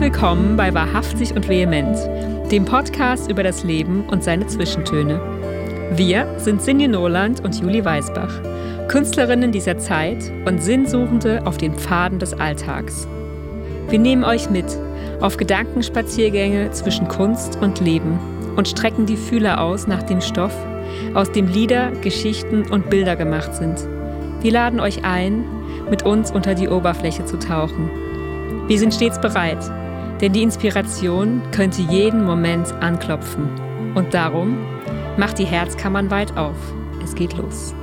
willkommen bei Wahrhaftig und Vehement, dem Podcast über das Leben und seine Zwischentöne. Wir sind Sinje Noland und Julie Weisbach, Künstlerinnen dieser Zeit und Sinnsuchende auf den Pfaden des Alltags. Wir nehmen euch mit auf Gedankenspaziergänge zwischen Kunst und Leben und strecken die Fühler aus nach dem Stoff, aus dem Lieder, Geschichten und Bilder gemacht sind. Wir laden euch ein, mit uns unter die Oberfläche zu tauchen wir sind stets bereit, denn die Inspiration könnte jeden Moment anklopfen. Und darum macht die Herzkammern weit auf. Es geht los.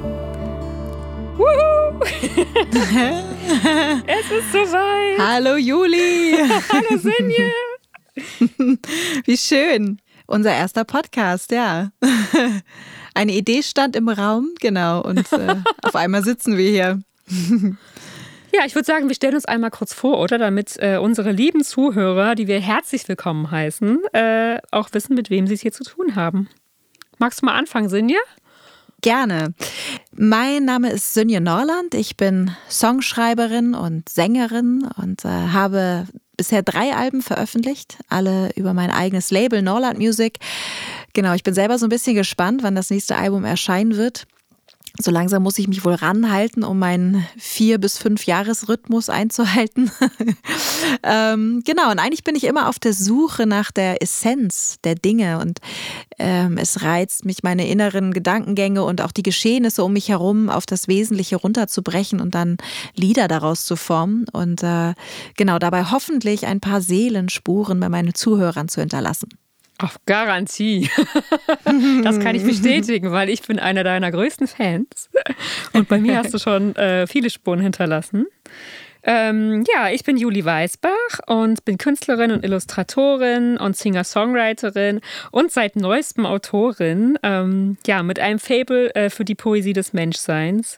es ist soweit. Hallo Juli. Hallo Sinje. Wie schön. Unser erster Podcast, ja. Eine Idee stand im Raum, genau. Und äh, auf einmal sitzen wir hier. Ja, ich würde sagen, wir stellen uns einmal kurz vor, oder? Damit äh, unsere lieben Zuhörer, die wir herzlich willkommen heißen, äh, auch wissen, mit wem sie es hier zu tun haben. Magst du mal anfangen, Sinja? Gerne. Mein Name ist Sönje Norland. Ich bin Songschreiberin und Sängerin und äh, habe bisher drei Alben veröffentlicht, alle über mein eigenes Label Norland Music. Genau, ich bin selber so ein bisschen gespannt, wann das nächste Album erscheinen wird so langsam muss ich mich wohl ranhalten, um meinen vier bis fünf Jahresrhythmus einzuhalten. ähm, genau, und eigentlich bin ich immer auf der Suche nach der Essenz der Dinge und ähm, es reizt mich, meine inneren Gedankengänge und auch die Geschehnisse um mich herum auf das Wesentliche runterzubrechen und dann Lieder daraus zu formen und äh, genau dabei hoffentlich ein paar Seelenspuren bei meinen Zuhörern zu hinterlassen. Auf Garantie. Das kann ich bestätigen, weil ich bin einer deiner größten Fans. Und bei mir hast du schon äh, viele Spuren hinterlassen. Ähm, ja, ich bin Julie Weisbach und bin Künstlerin und Illustratorin und Singer-Songwriterin und seit neuestem Autorin. Ähm, ja, mit einem Fable äh, für die Poesie des Menschseins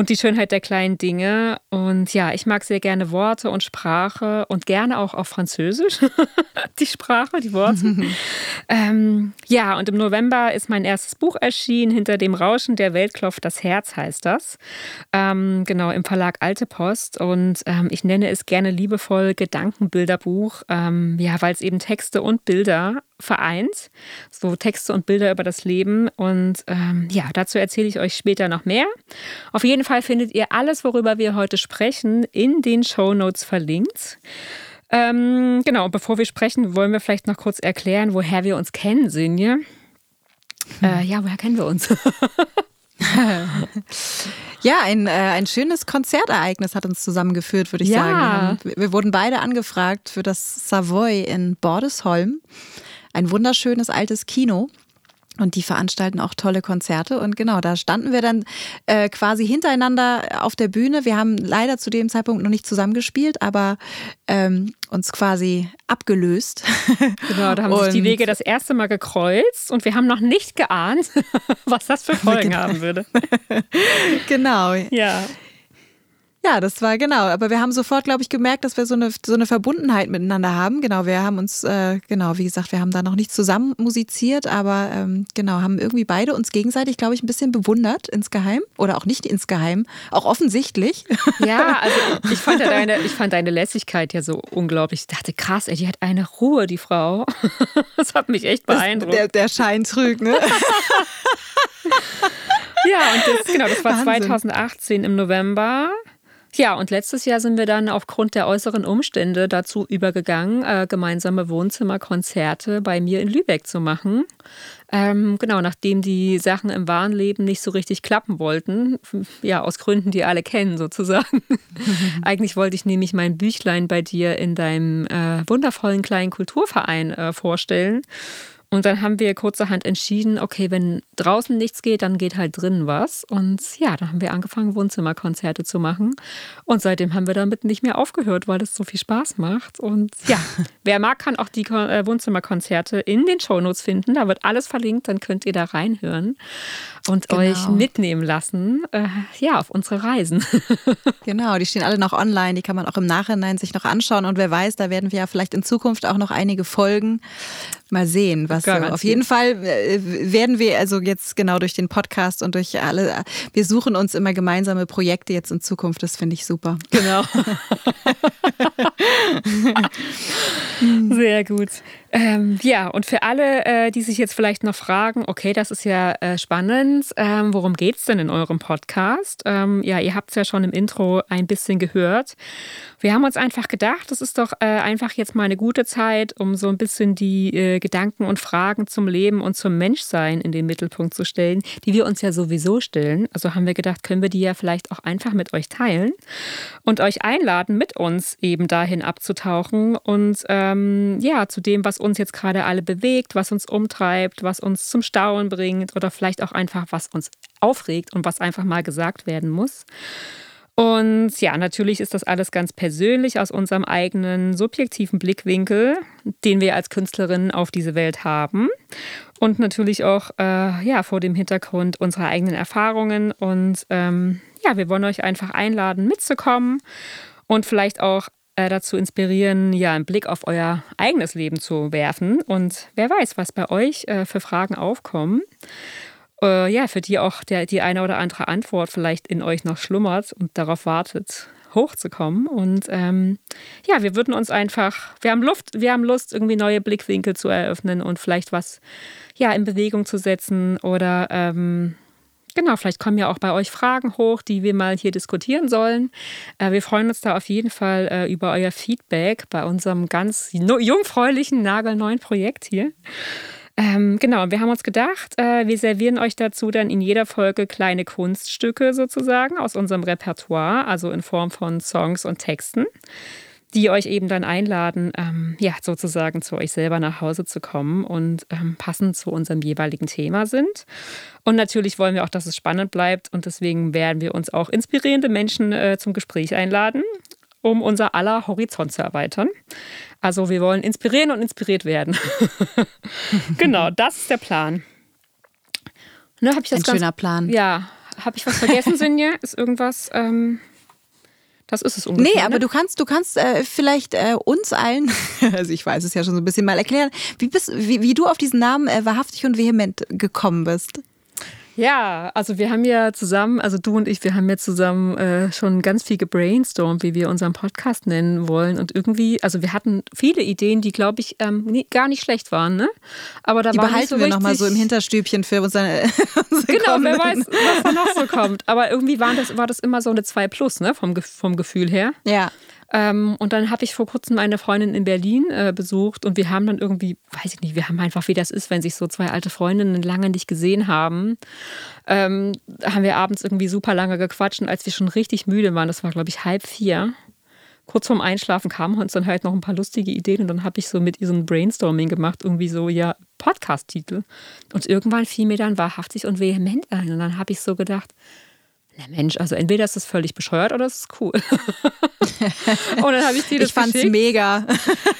und die Schönheit der kleinen Dinge. Und ja, ich mag sehr gerne Worte und Sprache und gerne auch auf Französisch. die Sprache, die Worte. ähm, ja, und im November ist mein erstes Buch erschienen. Hinter dem Rauschen der Welt klopft das Herz heißt das. Ähm, genau, im Verlag Alte Post. Und ähm, ich nenne es gerne liebevoll Gedankenbilderbuch, ähm, ja, weil es eben Texte und Bilder vereint. So Texte und Bilder über das Leben. Und ähm, ja, dazu erzähle ich euch später noch mehr. Auf jeden Fall findet ihr alles, worüber wir heute sprechen, in den Show Notes verlinkt. Ähm, genau, bevor wir sprechen, wollen wir vielleicht noch kurz erklären, woher wir uns kennen, Sinje. Äh, ja, woher kennen wir uns? ja, ein, äh, ein schönes Konzertereignis hat uns zusammengeführt, würde ich ja. sagen. Wir, haben, wir, wurden beide angefragt für das Savoy in Bordesholm. Ein wunderschönes altes Kino. Und die veranstalten auch tolle Konzerte. Und genau, da standen wir dann äh, quasi hintereinander auf der Bühne. Wir haben leider zu dem Zeitpunkt noch nicht zusammengespielt, aber ähm, uns quasi abgelöst. Genau, da haben und sich die Wege das erste Mal gekreuzt und wir haben noch nicht geahnt, was das für Folgen haben würde. genau. Ja. Ja, das war genau. Aber wir haben sofort, glaube ich, gemerkt, dass wir so eine, so eine Verbundenheit miteinander haben. Genau, wir haben uns, äh, genau, wie gesagt, wir haben da noch nicht zusammen musiziert, aber ähm, genau, haben irgendwie beide uns gegenseitig, glaube ich, ein bisschen bewundert insgeheim. Oder auch nicht insgeheim, auch offensichtlich. Ja, also ich fand, deine, ich fand deine Lässigkeit ja so unglaublich. Ich dachte, krass, ey, die hat eine Ruhe, die Frau. Das hat mich echt beeindruckt. Der, der Schein trügt, ne? ja, und das, genau, das war Wahnsinn. 2018 im November. Ja, und letztes Jahr sind wir dann aufgrund der äußeren Umstände dazu übergegangen, äh, gemeinsame Wohnzimmerkonzerte bei mir in Lübeck zu machen. Ähm, genau, nachdem die Sachen im wahren Leben nicht so richtig klappen wollten. Ja, aus Gründen, die alle kennen sozusagen. Eigentlich wollte ich nämlich mein Büchlein bei dir in deinem äh, wundervollen kleinen Kulturverein äh, vorstellen. Und dann haben wir kurzerhand entschieden, okay, wenn draußen nichts geht, dann geht halt drinnen was. Und ja, dann haben wir angefangen, Wohnzimmerkonzerte zu machen. Und seitdem haben wir damit nicht mehr aufgehört, weil es so viel Spaß macht. Und ja, wer mag, kann auch die äh, Wohnzimmerkonzerte in den Shownotes finden. Da wird alles verlinkt, dann könnt ihr da reinhören und genau. euch mitnehmen lassen, äh, ja, auf unsere Reisen. genau, die stehen alle noch online, die kann man auch im Nachhinein sich noch anschauen. Und wer weiß, da werden wir ja vielleicht in Zukunft auch noch einige Folgen Mal sehen, was so. Auf jeden Fall äh, werden wir also jetzt genau durch den Podcast und durch alle, wir suchen uns immer gemeinsame Projekte jetzt in Zukunft. Das finde ich super. Genau. Sehr gut. Ähm, ja, und für alle, äh, die sich jetzt vielleicht noch fragen, okay, das ist ja äh, spannend, ähm, worum geht es denn in eurem Podcast? Ähm, ja, ihr habt es ja schon im Intro ein bisschen gehört. Wir haben uns einfach gedacht, das ist doch äh, einfach jetzt mal eine gute Zeit, um so ein bisschen die äh, Gedanken und Fragen zum Leben und zum Menschsein in den Mittelpunkt zu stellen, die wir uns ja sowieso stellen. Also haben wir gedacht, können wir die ja vielleicht auch einfach mit euch teilen und euch einladen, mit uns eben dahin abzutauchen und ähm, ja, zu dem, was uns jetzt gerade alle bewegt, was uns umtreibt, was uns zum Staunen bringt oder vielleicht auch einfach, was uns aufregt und was einfach mal gesagt werden muss. Und ja, natürlich ist das alles ganz persönlich aus unserem eigenen subjektiven Blickwinkel, den wir als Künstlerin auf diese Welt haben. Und natürlich auch äh, ja, vor dem Hintergrund unserer eigenen Erfahrungen. Und ähm, ja, wir wollen euch einfach einladen, mitzukommen und vielleicht auch dazu inspirieren, ja, einen Blick auf euer eigenes Leben zu werfen. Und wer weiß, was bei euch äh, für Fragen aufkommen. Äh, ja, für die auch der, die eine oder andere Antwort vielleicht in euch noch schlummert und darauf wartet, hochzukommen. Und ähm, ja, wir würden uns einfach, wir haben Luft, wir haben Lust, irgendwie neue Blickwinkel zu eröffnen und vielleicht was ja in Bewegung zu setzen oder ähm, Genau, vielleicht kommen ja auch bei euch Fragen hoch, die wir mal hier diskutieren sollen. Äh, wir freuen uns da auf jeden Fall äh, über euer Feedback bei unserem ganz jungfräulichen, nagelneuen Projekt hier. Ähm, genau, wir haben uns gedacht, äh, wir servieren euch dazu dann in jeder Folge kleine Kunststücke sozusagen aus unserem Repertoire, also in Form von Songs und Texten die euch eben dann einladen, ähm, ja, sozusagen zu euch selber nach Hause zu kommen und ähm, passend zu unserem jeweiligen Thema sind. Und natürlich wollen wir auch, dass es spannend bleibt und deswegen werden wir uns auch inspirierende Menschen äh, zum Gespräch einladen, um unser aller Horizont zu erweitern. Also wir wollen inspirieren und inspiriert werden. genau, das ist der Plan. Ne, ich das Ein schöner Plan. Ja, habe ich was vergessen, Sinja? Ist irgendwas... Ähm das ist es ungefähr. Nee, aber ne? du kannst, du kannst äh, vielleicht äh, uns allen, also ich weiß es ja schon so ein bisschen mal erklären, wie, bist, wie, wie du auf diesen Namen äh, wahrhaftig und vehement gekommen bist. Ja, also wir haben ja zusammen, also du und ich, wir haben ja zusammen äh, schon ganz viel gebrainstormt, wie wir unseren Podcast nennen wollen. Und irgendwie, also wir hatten viele Ideen, die, glaube ich, ähm, nie, gar nicht schlecht waren, ne? Aber da die war behalten so wir nochmal so im Hinterstübchen für unsere, unsere Genau, wer weiß, was da noch so kommt. Aber irgendwie war das, war das immer so eine 2 Plus, ne? Vom, vom Gefühl her. Ja. Ähm, und dann habe ich vor kurzem eine Freundin in Berlin äh, besucht und wir haben dann irgendwie, weiß ich nicht, wir haben einfach, wie das ist, wenn sich so zwei alte Freundinnen lange nicht gesehen haben, ähm, haben wir abends irgendwie super lange gequatscht und als wir schon richtig müde waren, das war glaube ich halb vier, kurz vorm Einschlafen kamen uns dann halt noch ein paar lustige Ideen und dann habe ich so mit ihr so ein Brainstorming gemacht, irgendwie so, ja, Podcast-Titel. Und irgendwann fiel mir dann wahrhaftig und vehement ein und dann habe ich so gedacht, na Mensch, also entweder ist das völlig bescheuert oder es ist cool. und dann habe ich dir das Ich fand's geschickt. mega.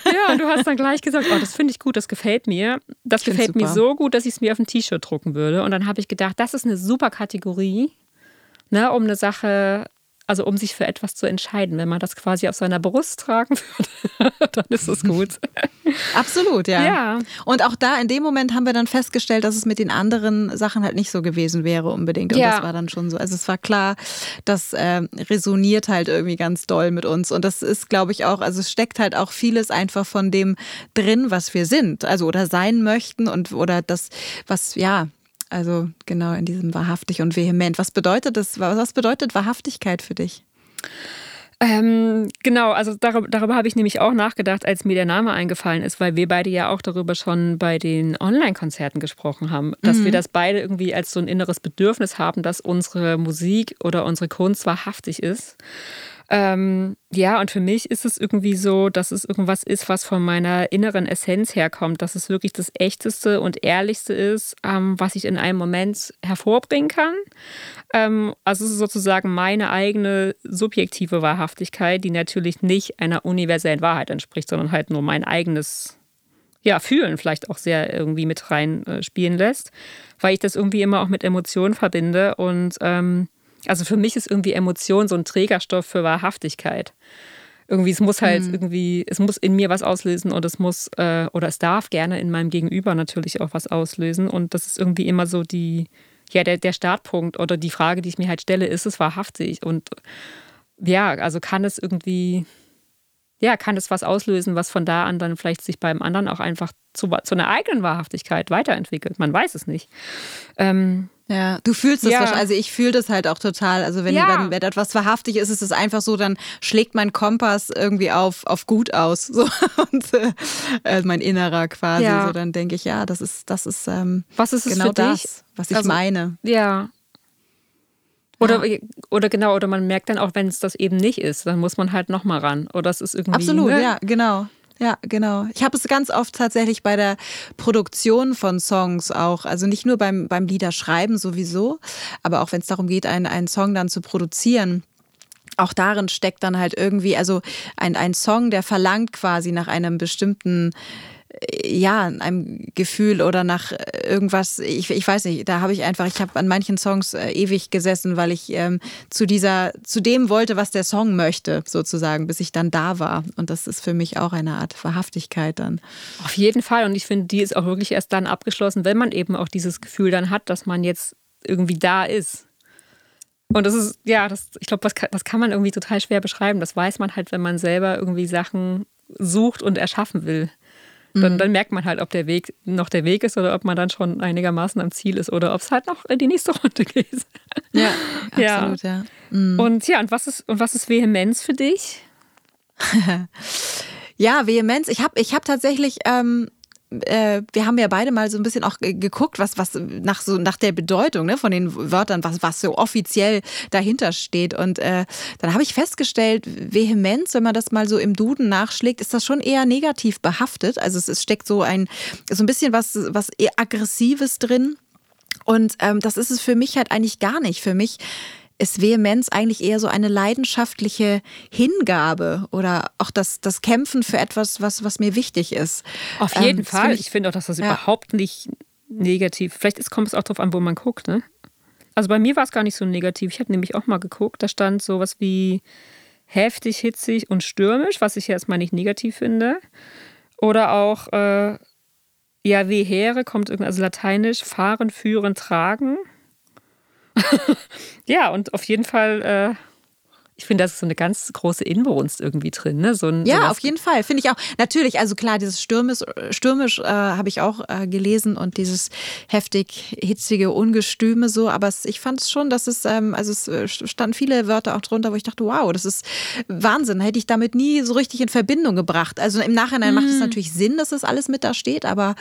ja, und du hast dann gleich gesagt, oh, das finde ich gut, das gefällt mir. Das gefällt mir so gut, dass ich es mir auf ein T-Shirt drucken würde. Und dann habe ich gedacht, das ist eine super Kategorie, ne, um eine Sache also um sich für etwas zu entscheiden. Wenn man das quasi auf seiner Brust tragen würde, dann ist es gut. Absolut, ja. ja. Und auch da in dem Moment haben wir dann festgestellt, dass es mit den anderen Sachen halt nicht so gewesen wäre unbedingt. Und ja. das war dann schon so. Also es war klar, das äh, resoniert halt irgendwie ganz doll mit uns. Und das ist, glaube ich, auch, also es steckt halt auch vieles einfach von dem drin, was wir sind. Also oder sein möchten und oder das, was, ja, also genau in diesem wahrhaftig und vehement. Was bedeutet das? Was bedeutet Wahrhaftigkeit für dich? Ähm, genau, also darüber, darüber habe ich nämlich auch nachgedacht, als mir der Name eingefallen ist, weil wir beide ja auch darüber schon bei den Online-Konzerten gesprochen haben, dass mhm. wir das beide irgendwie als so ein inneres Bedürfnis haben, dass unsere Musik oder unsere Kunst wahrhaftig ist. Ähm, ja, und für mich ist es irgendwie so, dass es irgendwas ist, was von meiner inneren Essenz herkommt, dass es wirklich das Echteste und Ehrlichste ist, ähm, was ich in einem Moment hervorbringen kann. Ähm, also es ist sozusagen meine eigene subjektive Wahrhaftigkeit, die natürlich nicht einer universellen Wahrheit entspricht, sondern halt nur mein eigenes ja, Fühlen vielleicht auch sehr irgendwie mit rein äh, spielen lässt, weil ich das irgendwie immer auch mit Emotionen verbinde und ähm, also für mich ist irgendwie Emotion so ein Trägerstoff für Wahrhaftigkeit. irgendwie, es muss halt mhm. irgendwie, es muss in mir was auslösen und es muss, äh, oder es darf gerne in meinem Gegenüber natürlich auch was auslösen. Und das ist irgendwie immer so die, ja, der, der Startpunkt oder die Frage, die ich mir halt stelle, ist es wahrhaftig? Und ja, also kann es irgendwie, ja, kann es was auslösen, was von da an dann vielleicht sich beim anderen auch einfach zu, zu einer eigenen Wahrhaftigkeit weiterentwickelt? Man weiß es nicht. Ähm, ja, du fühlst das ja. wahrscheinlich. Also ich fühle das halt auch total. Also wenn, ja. wenn, wenn, etwas wahrhaftig ist, ist es einfach so, dann schlägt mein Kompass irgendwie auf, auf gut aus. So. Und äh, mein Innerer quasi. Ja. So, dann denke ich, ja, das ist, das ist ähm, was ist es genau das, was ich also, meine. Ja. Oder, oder genau, oder man merkt dann auch, wenn es das eben nicht ist, dann muss man halt nochmal ran. Oder es ist irgendwie. Absolut, ne? ja, genau. Ja, genau. Ich habe es ganz oft tatsächlich bei der Produktion von Songs auch, also nicht nur beim, beim Liederschreiben sowieso, aber auch wenn es darum geht, einen, einen Song dann zu produzieren auch darin steckt dann halt irgendwie, also ein, ein Song, der verlangt quasi nach einem bestimmten ja, einem Gefühl oder nach irgendwas, ich, ich weiß nicht, da habe ich einfach, ich habe an manchen Songs äh, ewig gesessen, weil ich ähm, zu dieser, zu dem wollte, was der Song möchte, sozusagen, bis ich dann da war. Und das ist für mich auch eine Art Wahrhaftigkeit dann. Auf jeden Fall. Und ich finde, die ist auch wirklich erst dann abgeschlossen, wenn man eben auch dieses Gefühl dann hat, dass man jetzt irgendwie da ist. Und das ist, ja, das, ich glaube, das, das kann man irgendwie total schwer beschreiben. Das weiß man halt, wenn man selber irgendwie Sachen sucht und erschaffen will. Dann, mhm. dann, merkt man halt, ob der Weg noch der Weg ist oder ob man dann schon einigermaßen am Ziel ist oder ob es halt noch in die nächste Runde geht. Ja, absolut, ja. ja. Mhm. Und ja, und was ist, und was ist Vehemenz für dich? ja, Vehemenz. Ich habe ich hab tatsächlich ähm, äh, wir haben ja beide mal so ein bisschen auch geguckt, was, was nach so nach der Bedeutung ne, von den Wörtern, was, was so offiziell dahinter steht. Und äh, dann habe ich festgestellt, Vehemenz, wenn man das mal so im Duden nachschlägt, ist das schon eher negativ behaftet. Also es, es steckt so ein so ein bisschen was, was eher Aggressives drin. Und ähm, das ist es für mich halt eigentlich gar nicht. Für mich ist Vehemenz eigentlich eher so eine leidenschaftliche Hingabe oder auch das, das Kämpfen für etwas, was, was mir wichtig ist. Auf jeden ähm, Fall. Ich, ich finde auch, dass das ja. überhaupt nicht negativ. Vielleicht ist, kommt es auch darauf an, wo man guckt. Ne? Also bei mir war es gar nicht so negativ. Ich habe nämlich auch mal geguckt, da stand sowas wie heftig, hitzig und stürmisch, was ich erstmal nicht negativ finde. Oder auch, äh, ja, vehere kommt irgendwie, also lateinisch, fahren, führen, tragen. ja, und auf jeden Fall, äh, ich finde, da ist so eine ganz große Inbrunst irgendwie drin. Ne? So ein, ja, auf jeden Fall, finde ich auch. Natürlich, also klar, dieses Stürmisch, Stürmisch äh, habe ich auch äh, gelesen und dieses heftig hitzige, ungestüme so, aber es, ich fand es schon, dass es, ähm, also es äh, standen viele Wörter auch drunter, wo ich dachte, wow, das ist Wahnsinn, hätte ich damit nie so richtig in Verbindung gebracht. Also im Nachhinein mhm. macht es mhm. natürlich Sinn, dass das alles mit da steht, aber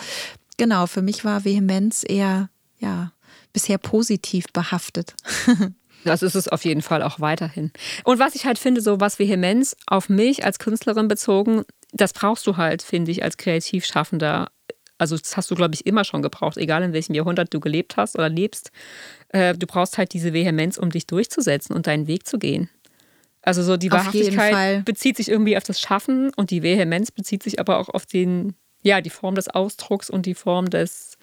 genau, für mich war Vehemenz eher, ja, bisher positiv behaftet. Das ist es auf jeden Fall auch weiterhin. Und was ich halt finde, so was Vehemenz auf mich als Künstlerin bezogen, das brauchst du halt, finde ich, als Kreativschaffender. Also das hast du, glaube ich, immer schon gebraucht, egal in welchem Jahrhundert du gelebt hast oder lebst. Äh, du brauchst halt diese Vehemenz, um dich durchzusetzen und deinen Weg zu gehen. Also so die Wahrhaftigkeit bezieht sich irgendwie auf das Schaffen und die Vehemenz bezieht sich aber auch auf den, ja, die Form des Ausdrucks und die Form des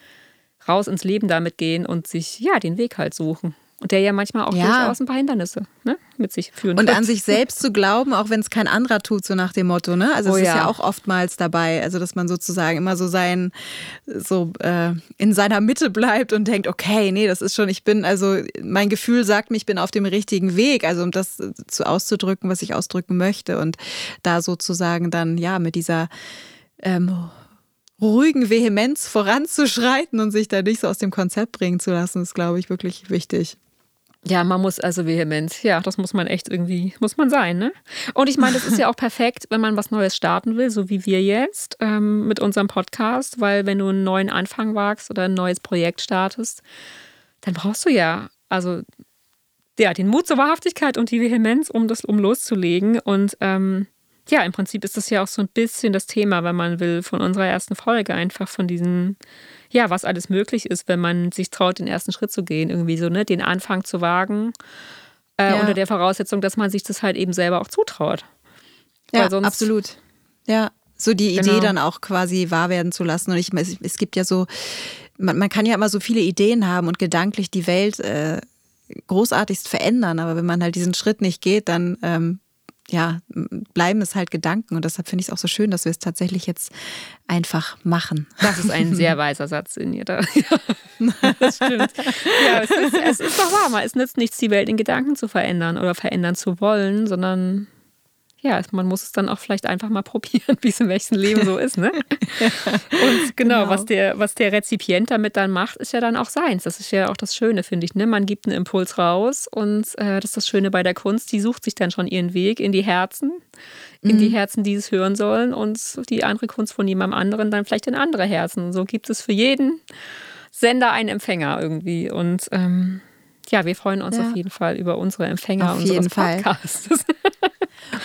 raus ins Leben damit gehen und sich ja den Weg halt suchen. Und der ja manchmal auch ja. durchaus ein paar Hindernisse ne, mit sich führen Und wird. an sich selbst zu glauben, auch wenn es kein anderer tut, so nach dem Motto. Ne? Also es oh, ist ja. ja auch oftmals dabei, also dass man sozusagen immer so sein, so äh, in seiner Mitte bleibt und denkt, okay, nee, das ist schon, ich bin, also mein Gefühl sagt mir, ich bin auf dem richtigen Weg, also um das zu auszudrücken, was ich ausdrücken möchte. Und da sozusagen dann, ja, mit dieser ähm, ruhigen Vehemenz voranzuschreiten und sich da nicht so aus dem Konzept bringen zu lassen, ist, glaube ich, wirklich wichtig. Ja, man muss also vehement. Ja, das muss man echt irgendwie, muss man sein, ne? Und ich meine, das ist ja auch perfekt, wenn man was Neues starten will, so wie wir jetzt ähm, mit unserem Podcast, weil wenn du einen neuen Anfang wagst oder ein neues Projekt startest, dann brauchst du ja, also ja, den Mut zur Wahrhaftigkeit und die Vehemenz, um das, um loszulegen. Und ähm, ja, im Prinzip ist das ja auch so ein bisschen das Thema, wenn man will, von unserer ersten Folge, einfach von diesen, ja, was alles möglich ist, wenn man sich traut, den ersten Schritt zu gehen, irgendwie so, ne, den Anfang zu wagen, äh, ja. unter der Voraussetzung, dass man sich das halt eben selber auch zutraut. Ja, sonst, absolut. Ja, so die Idee genau. dann auch quasi wahr werden zu lassen. Und ich, es, es gibt ja so, man, man, kann ja immer so viele Ideen haben und gedanklich die Welt äh, großartigst verändern, aber wenn man halt diesen Schritt nicht geht, dann ähm, ja, bleiben es halt Gedanken. Und deshalb finde ich es auch so schön, dass wir es tatsächlich jetzt einfach machen. Das ist ein sehr weiser Satz in ihr da. Ja, das stimmt. Ja, es ist, es ist doch wahr. Es nützt nichts, die Welt in Gedanken zu verändern oder verändern zu wollen, sondern ja, man muss es dann auch vielleicht einfach mal probieren, wie es im echten Leben so ist. Ne? Und genau, genau, Was, der, was der Rezipient damit dann macht, ist ja dann auch seins. Das ist ja auch das Schöne, finde ich. Ne? Man gibt einen Impuls raus und äh, das ist das Schöne bei der Kunst, die sucht sich dann schon ihren Weg in die Herzen, in mhm. die Herzen, die es hören sollen und die andere Kunst von jemandem anderen dann vielleicht in andere Herzen. So gibt es für jeden Sender einen Empfänger irgendwie. Und ähm, ja, wir freuen uns ja. auf jeden Fall über unsere Empfänger auf unseres Podcasts.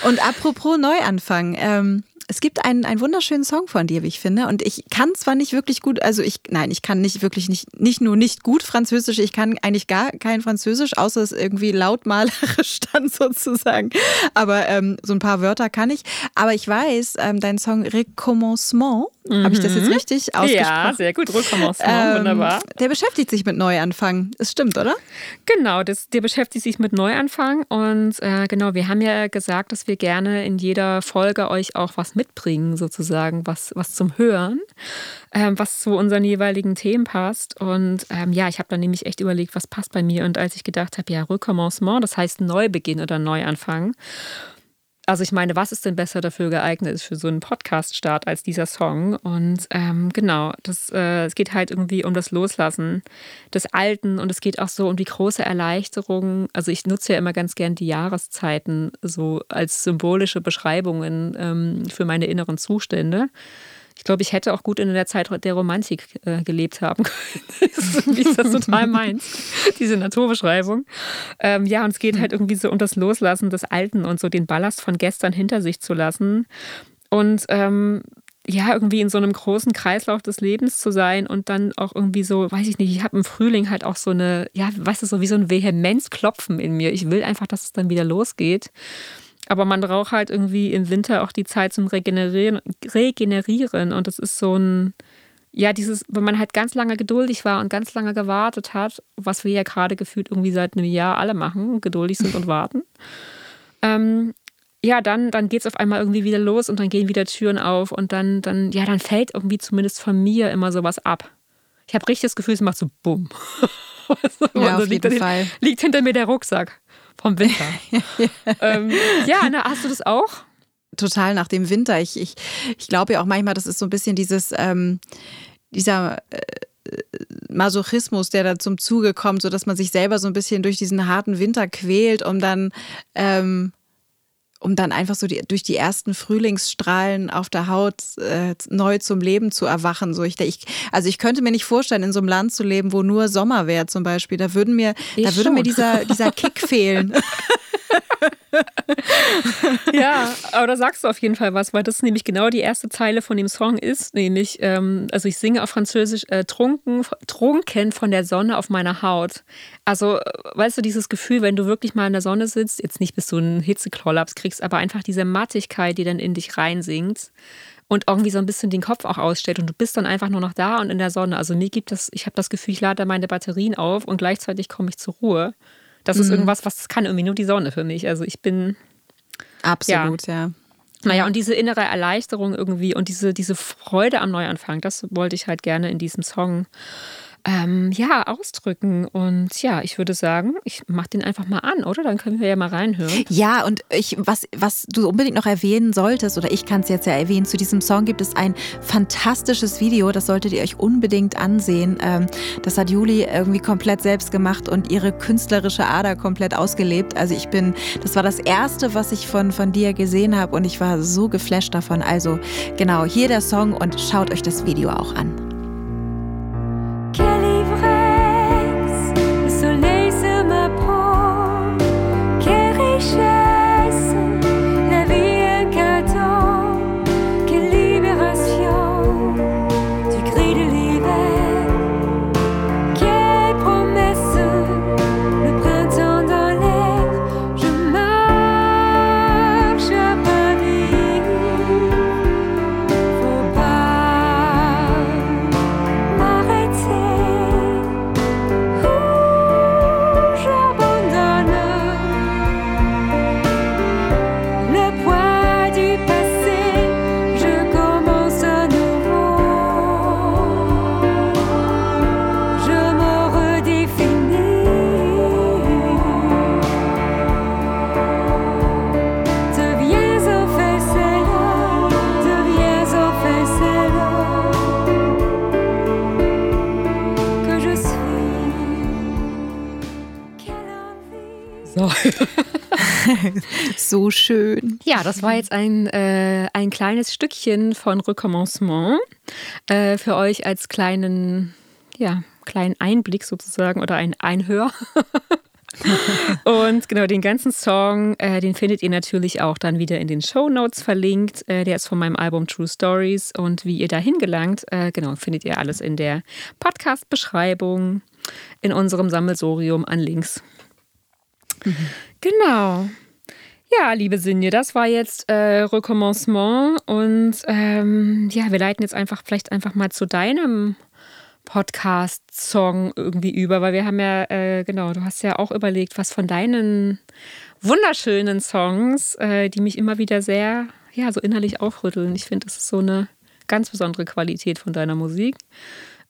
Und apropos Neuanfang, ähm, es gibt einen, einen wunderschönen Song von dir, wie ich finde. Und ich kann zwar nicht wirklich gut, also ich, nein, ich kann nicht wirklich nicht, nicht nur nicht gut Französisch, ich kann eigentlich gar kein Französisch, außer es irgendwie lautmalerisch dann sozusagen. Aber ähm, so ein paar Wörter kann ich. Aber ich weiß, ähm, dein Song Recommencement, mhm. habe ich das jetzt mhm. richtig ausgesprochen? Ja, sehr gut, Recommencement, ähm, wunderbar. Der beschäftigt sich mit Neuanfang. Das stimmt, oder? Genau, das, der beschäftigt sich mit Neuanfang. Und äh, genau, wir haben ja gesagt, dass wir gerne in jeder Folge euch auch was mit mitbringen, sozusagen, was, was zum Hören, ähm, was zu unseren jeweiligen Themen passt. Und ähm, ja, ich habe dann nämlich echt überlegt, was passt bei mir. Und als ich gedacht habe, ja, Recommencement, das heißt Neubeginn oder Neuanfang. Also ich meine, was ist denn besser dafür geeignet für so einen Podcast-Start als dieser Song? Und ähm, genau, das, äh, es geht halt irgendwie um das Loslassen des Alten und es geht auch so um die große Erleichterung. Also ich nutze ja immer ganz gern die Jahreszeiten so als symbolische Beschreibungen ähm, für meine inneren Zustände. Ich glaube, ich hätte auch gut in der Zeit der Romantik äh, gelebt haben können. Wie ist das total meins, diese Naturbeschreibung. Ähm, ja, und es geht halt irgendwie so um das Loslassen des Alten und so den Ballast von gestern hinter sich zu lassen. Und ähm, ja, irgendwie in so einem großen Kreislauf des Lebens zu sein und dann auch irgendwie so, weiß ich nicht, ich habe im Frühling halt auch so eine, ja, weißt du, so wie so ein Vehemenzklopfen in mir. Ich will einfach, dass es dann wieder losgeht. Aber man braucht halt irgendwie im Winter auch die Zeit zum Regenerieren, Regenerieren. Und das ist so ein, ja, dieses, wenn man halt ganz lange geduldig war und ganz lange gewartet hat, was wir ja gerade gefühlt irgendwie seit einem Jahr alle machen, geduldig sind und warten. Ähm, ja, dann, dann geht es auf einmal irgendwie wieder los und dann gehen wieder Türen auf und dann, dann, ja, dann fällt irgendwie zumindest von mir immer sowas ab. Ich habe richtig das Gefühl, es macht so Bumm. ja, auf jeden Fall. liegt hinter mir der Rucksack vom Winter. ähm, ja, na, hast du das auch? Total nach dem Winter. Ich, ich, ich glaube ja auch manchmal, das ist so ein bisschen dieses, ähm, dieser äh, Masochismus, der da zum Zuge kommt, sodass man sich selber so ein bisschen durch diesen harten Winter quält, um dann ähm, um dann einfach so die, durch die ersten Frühlingsstrahlen auf der Haut äh, neu zum Leben zu erwachen. So ich, ich, also ich könnte mir nicht vorstellen, in so einem Land zu leben, wo nur Sommer wäre zum Beispiel. Da würden mir, ich da würde mir dieser, dieser Kick fehlen. ja, aber da sagst du auf jeden Fall was, weil das nämlich genau die erste Zeile von dem Song ist, nämlich, ähm, also ich singe auf Französisch, äh, trunken, trunken von der Sonne auf meiner Haut. Also, weißt du, dieses Gefühl, wenn du wirklich mal in der Sonne sitzt, jetzt nicht bis du einen Hitzeklollaps kriegst, aber einfach diese Mattigkeit, die dann in dich reinsinkt und irgendwie so ein bisschen den Kopf auch ausstellt und du bist dann einfach nur noch da und in der Sonne. Also mir gibt das, ich habe das Gefühl, ich lade meine Batterien auf und gleichzeitig komme ich zur Ruhe. Das mhm. ist irgendwas, was kann irgendwie nur die Sonne für mich. Also ich bin. Absolut, ja. ja. Naja, und diese innere Erleichterung irgendwie und diese, diese Freude am Neuanfang, das wollte ich halt gerne in diesem Song ähm, ja, ausdrücken. Und ja, ich würde sagen, ich mache den einfach mal an, oder? Dann können wir ja mal reinhören. Ja, und ich, was, was du unbedingt noch erwähnen solltest, oder ich kann es jetzt ja erwähnen, zu diesem Song gibt es ein fantastisches Video, das solltet ihr euch unbedingt ansehen. Ähm, das hat Juli irgendwie komplett selbst gemacht und ihre künstlerische Ader komplett ausgelebt. Also ich bin, das war das Erste, was ich von, von dir gesehen habe und ich war so geflasht davon. Also genau, hier der Song und schaut euch das Video auch an. So schön. Ja, das war jetzt ein, äh, ein kleines Stückchen von Recommencement äh, für euch als kleinen, ja, kleinen Einblick sozusagen oder ein Einhör. und genau, den ganzen Song, äh, den findet ihr natürlich auch dann wieder in den Show Notes verlinkt. Äh, der ist von meinem Album True Stories. Und wie ihr da hingelangt, äh, genau, findet ihr alles in der Podcast-Beschreibung in unserem Sammelsorium an Links. Mhm. Genau. Ja, liebe Sinje, das war jetzt äh, Recommencement und ähm, ja, wir leiten jetzt einfach vielleicht einfach mal zu deinem Podcast-Song irgendwie über, weil wir haben ja, äh, genau, du hast ja auch überlegt, was von deinen wunderschönen Songs, äh, die mich immer wieder sehr, ja, so innerlich aufrütteln. Ich finde, das ist so eine ganz besondere Qualität von deiner Musik.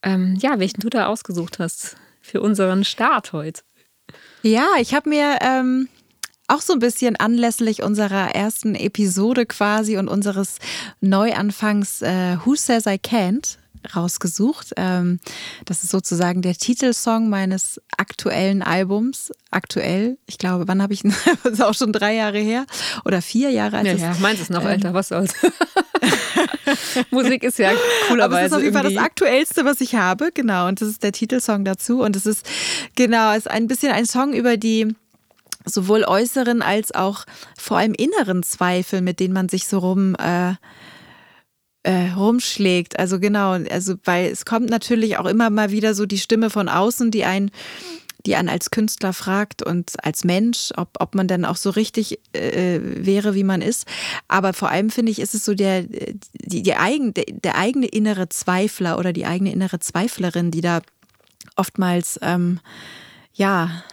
Ähm, ja, welchen du da ausgesucht hast für unseren Start heute. Ja, ich habe mir ähm, auch so ein bisschen anlässlich unserer ersten Episode quasi und unseres Neuanfangs äh, Who Says I Can't rausgesucht. Ähm, das ist sozusagen der Titelsong meines aktuellen Albums. Aktuell, ich glaube, wann habe ich, das ist auch schon drei Jahre her oder vier Jahre. Als ja, meins ist noch ähm, älter, was soll's. Musik ist ja coolerweise. Aber es ist auf jeden Fall das aktuellste, was ich habe, genau. Und das ist der Titelsong dazu. Und es ist, genau, es ist ein bisschen ein Song über die sowohl äußeren als auch vor allem inneren Zweifel, mit denen man sich so rum äh, äh, rumschlägt. Also genau, also weil es kommt natürlich auch immer mal wieder so die Stimme von außen, die einen die einen als Künstler fragt und als Mensch, ob, ob man dann auch so richtig äh, wäre, wie man ist. Aber vor allem finde ich, ist es so der, die, die eigen, der, der eigene innere Zweifler oder die eigene innere Zweiflerin, die da oftmals ähm, ja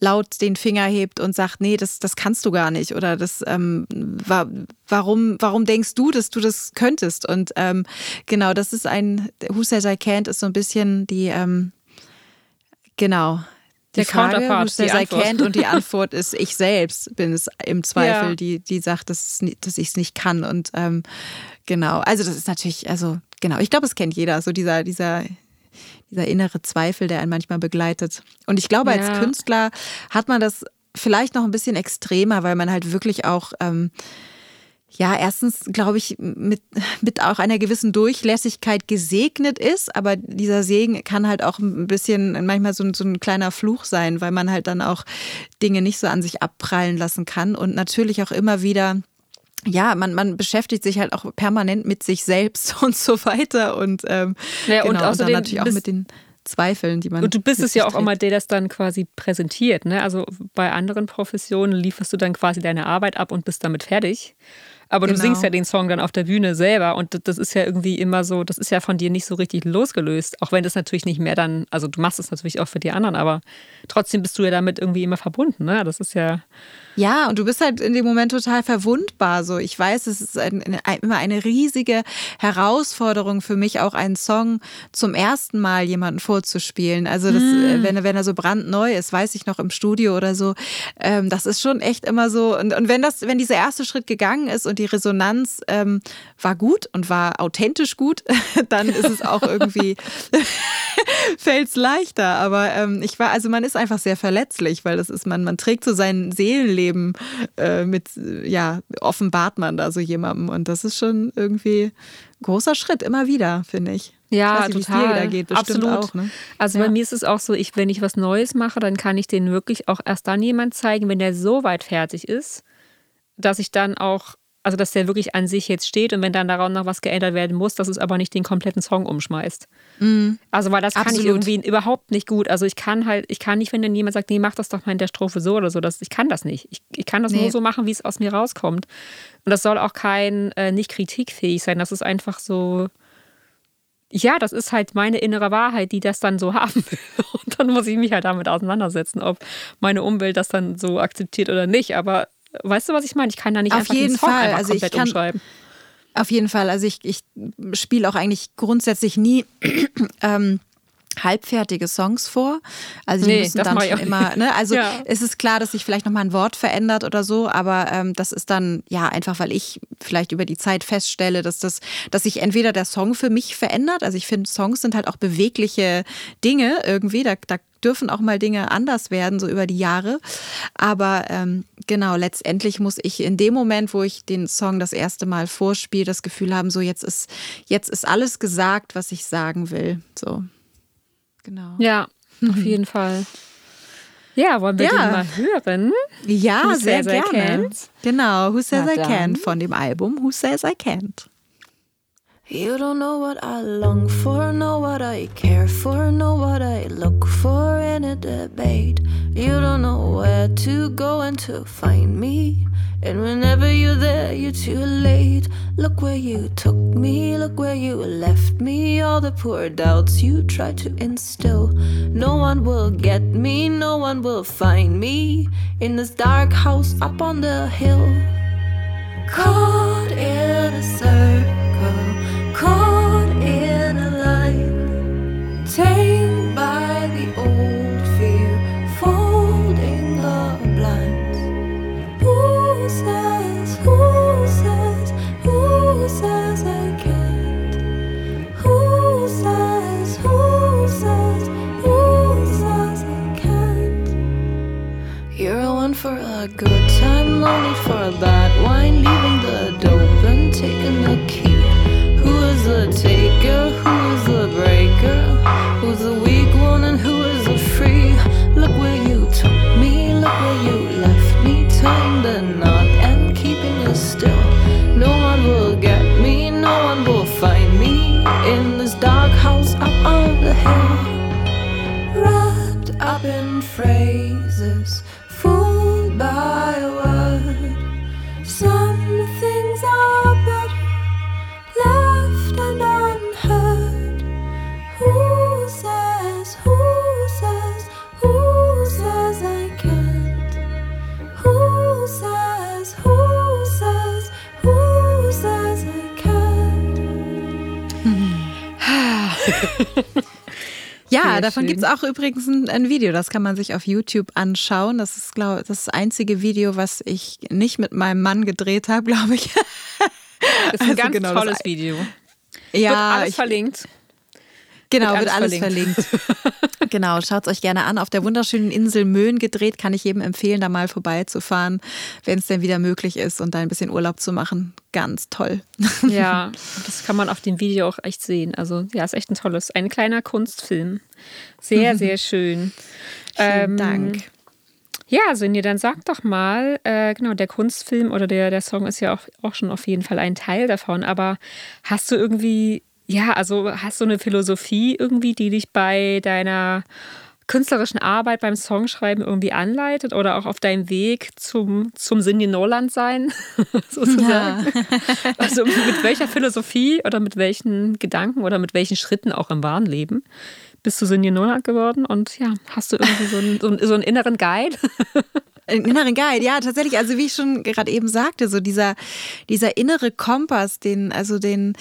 laut den Finger hebt und sagt, nee, das, das kannst du gar nicht oder das ähm, wa warum, warum denkst du, dass du das könntest? Und ähm, genau, das ist ein Who Says I Can't ist so ein bisschen die ähm, genau. Die Der Frage, Counterpart, who says I can't und die Antwort ist, ich selbst bin es im Zweifel, ja. die, die sagt, dass, dass ich es nicht kann. Und ähm, genau, also das ist natürlich, also genau, ich glaube, es kennt jeder, so dieser, dieser dieser innere Zweifel, der einen manchmal begleitet. Und ich glaube, ja. als Künstler hat man das vielleicht noch ein bisschen extremer, weil man halt wirklich auch ähm, ja, erstens glaube ich, mit, mit auch einer gewissen Durchlässigkeit gesegnet ist, aber dieser Segen kann halt auch ein bisschen manchmal so, so ein kleiner Fluch sein, weil man halt dann auch Dinge nicht so an sich abprallen lassen kann und natürlich auch immer wieder ja, man, man beschäftigt sich halt auch permanent mit sich selbst und so weiter und, ähm, ja, genau, und, außerdem und dann natürlich auch mit den Zweifeln, die man. Und du bist es ja auch immer der, das dann quasi präsentiert. Ne? Also bei anderen Professionen lieferst du dann quasi deine Arbeit ab und bist damit fertig. Aber genau. du singst ja den Song dann auf der Bühne selber und das ist ja irgendwie immer so, das ist ja von dir nicht so richtig losgelöst. Auch wenn das natürlich nicht mehr dann, also du machst es natürlich auch für die anderen, aber trotzdem bist du ja damit irgendwie immer verbunden. Ne? Das ist ja. Ja, und du bist halt in dem Moment total verwundbar. So, ich weiß, es ist ein, ein, immer eine riesige Herausforderung für mich, auch einen Song zum ersten Mal jemanden vorzuspielen. Also, das, mm. wenn, wenn er so brandneu ist, weiß ich noch im Studio oder so. Ähm, das ist schon echt immer so. Und, und wenn das, wenn dieser erste Schritt gegangen ist und die Resonanz ähm, war gut und war authentisch gut, dann ist es auch irgendwie fällt es leichter. Aber ähm, ich war, also man ist einfach sehr verletzlich, weil das ist, man, man trägt so sein Seelenleben äh, mit, ja, offenbart man da so jemandem. Und das ist schon irgendwie ein großer Schritt, immer wieder, finde ich. Ja, ich weiß total. Geht, Absolut. Auch, ne? Also ja. bei mir ist es auch so, ich, wenn ich was Neues mache, dann kann ich den wirklich auch erst dann jemand zeigen, wenn der so weit fertig ist, dass ich dann auch also dass der wirklich an sich jetzt steht und wenn dann daran noch was geändert werden muss, dass es aber nicht den kompletten Song umschmeißt. Mm. Also weil das Absolut. kann ich irgendwie überhaupt nicht gut. Also ich kann halt, ich kann nicht, wenn dann jemand sagt, nee, mach das doch mal in der Strophe so oder so, das, ich kann das nicht. Ich, ich kann das nee. nur so machen, wie es aus mir rauskommt. Und das soll auch kein, äh, nicht kritikfähig sein. Das ist einfach so, ja, das ist halt meine innere Wahrheit, die das dann so haben will. Und dann muss ich mich halt damit auseinandersetzen, ob meine Umwelt das dann so akzeptiert oder nicht. Aber Weißt du, was ich meine? Ich kann da nicht auf einfach jeden den Song Fall. also komplett ich kann, umschreiben. Auf jeden Fall. Also ich, ich spiele auch eigentlich grundsätzlich nie ähm, halbfertige Songs vor. Also die nee, müssen dann schon immer, ne? Also ja. es ist klar, dass sich vielleicht nochmal ein Wort verändert oder so, aber ähm, das ist dann ja einfach, weil ich vielleicht über die Zeit feststelle, dass das, dass sich entweder der Song für mich verändert. Also ich finde, Songs sind halt auch bewegliche Dinge irgendwie. Da, da dürfen auch mal Dinge anders werden, so über die Jahre. Aber ähm, genau, letztendlich muss ich in dem Moment, wo ich den Song das erste Mal vorspiele, das Gefühl haben, so jetzt ist, jetzt ist alles gesagt, was ich sagen will. So. Genau. Ja, auf jeden Fall. Ja, wollen wir ja. den mal hören? Ja, Who sehr, gerne. Genau, Who Says I Can't von dem Album Who Says I Can't. You don't know what I long for, know what I care for, know what I look for in a debate. You don't know where to go and to find me. And whenever you're there, you're too late. Look where you took me, look where you left me. All the poor doubts you tried to instill. No one will get me, no one will find me in this dark house up on the hill. Caught in a circle, caught in a line, tamed by the old Ja, davon gibt es auch übrigens ein, ein, Video, das kann man sich auf YouTube anschauen. Das ist, glaube das einzige Video, was ich nicht mit meinem Mann gedreht habe, glaube ich. Das ist ein also ganz genau tolles Video. Ja, Wird alles ich, verlinkt. Genau, wird alles, wird alles verlinkt. verlinkt. genau, schaut es euch gerne an. Auf der wunderschönen Insel Möhn gedreht, kann ich jedem empfehlen, da mal vorbeizufahren, wenn es denn wieder möglich ist und da ein bisschen Urlaub zu machen. Ganz toll. Ja, das kann man auf dem Video auch echt sehen. Also ja, ist echt ein tolles, ein kleiner Kunstfilm. Sehr, sehr schön. Vielen ähm, Dank. Ja, Sinje, dann sag doch mal, äh, genau, der Kunstfilm oder der, der Song ist ja auch, auch schon auf jeden Fall ein Teil davon, aber hast du irgendwie ja, also hast du eine Philosophie irgendwie, die dich bei deiner künstlerischen Arbeit beim Songschreiben irgendwie anleitet oder auch auf deinem Weg zum, zum Sinje Norland sein, sozusagen? Ja. also mit welcher Philosophie oder mit welchen Gedanken oder mit welchen Schritten auch im wahren Leben bist du Sinje Norland geworden und ja, hast du irgendwie so einen, so einen, so einen inneren Guide? Einen inneren Guide, ja, tatsächlich. Also wie ich schon gerade eben sagte, so dieser, dieser innere Kompass, den, also den,